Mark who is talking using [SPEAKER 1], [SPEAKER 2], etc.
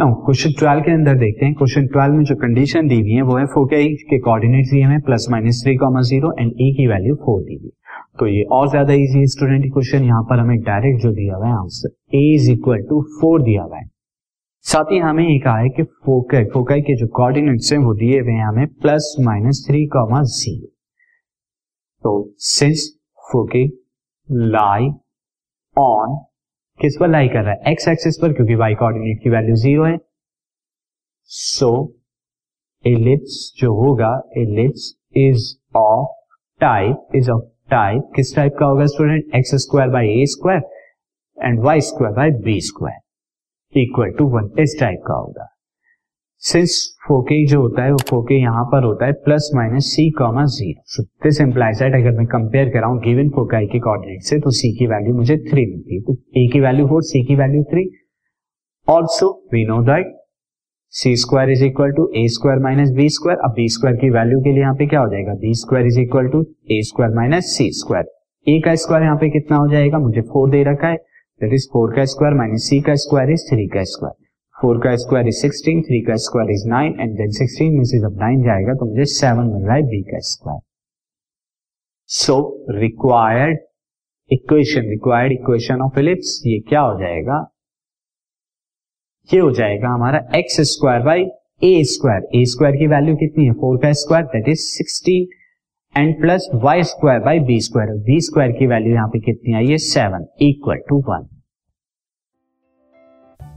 [SPEAKER 1] Question twelve के अंदर देखते हैं। क्वेश्चन ट्वेल्व में जो कंडीशन दी हुई है, वो है फोके के के कोऑर्डिनेट दिए हुए plus minus three comma zero and A की वैल्यू फोर दी हुई तो ये और ज़्यादा इजी है स्टूडेंट क्वेश्चन यहाँ पर हमें डायरेक्ट जो दिया हुआ है answer A is equal to four दिया हुआ है। साथ ही हमें ये कहा है कि फोके फोकाई के जो कोऑर्डिनेट्स हैं, वो दिए हुए हैं हमें plus minus three comma zero तो सिंस फोके लाई ऑन किस पर लाई कर रहा है? एक्स एक्सिस पर, क्योंकि वाई कोऑर्डिनेट की वैल्यू ज़ीरो है। सो एलिप्स जो होगा ellipse is of type is of type किस टाइप का होगा student X square by A square and Y square by B square equal to one इस टाइप का होगा। सिंस फोके जो होता है, वो फोके यहाँ पर होता है plus minus c comma zero this implies that अगर मैं कंपेयर कराऊं गिवन फोकाई के कोऑर्डिनेट से तो सी की वैल्यू मुझे थ्री मिलती है। तो ए की वैल्यू फोर सी की value three also we know that C square is equal to A square minus B square अब बी स्क्वायर की वैल्यू के लिए यहाँ पे क्या हो जाएगा? B square is equal to A square minus C square A का स्क्वायर यहाँ पे कितना हो जाएगा? मुझे फोर दे रखा है। दैट इज़ फोर का स्क्वायर माइनस सी का स्क्वायर इज़ थ्री का स्क्वायर फोर का स्क्वायर इज़ सिक्सटीन, थ्री का square is nine and then sixteen में से जब नाइन जाएगा तो मुझे सेवन मिल रहा है बी का square. So required equation required equation of ellipse ये क्या हो जाएगा? ये हो जाएगा हमारा X square by A square A square की वैल्यू कितनी है? फोर का square that is sixteen and plus Y square by B square B square की वैल्यू यहाँ पे कितनी आई है? Seven equal to one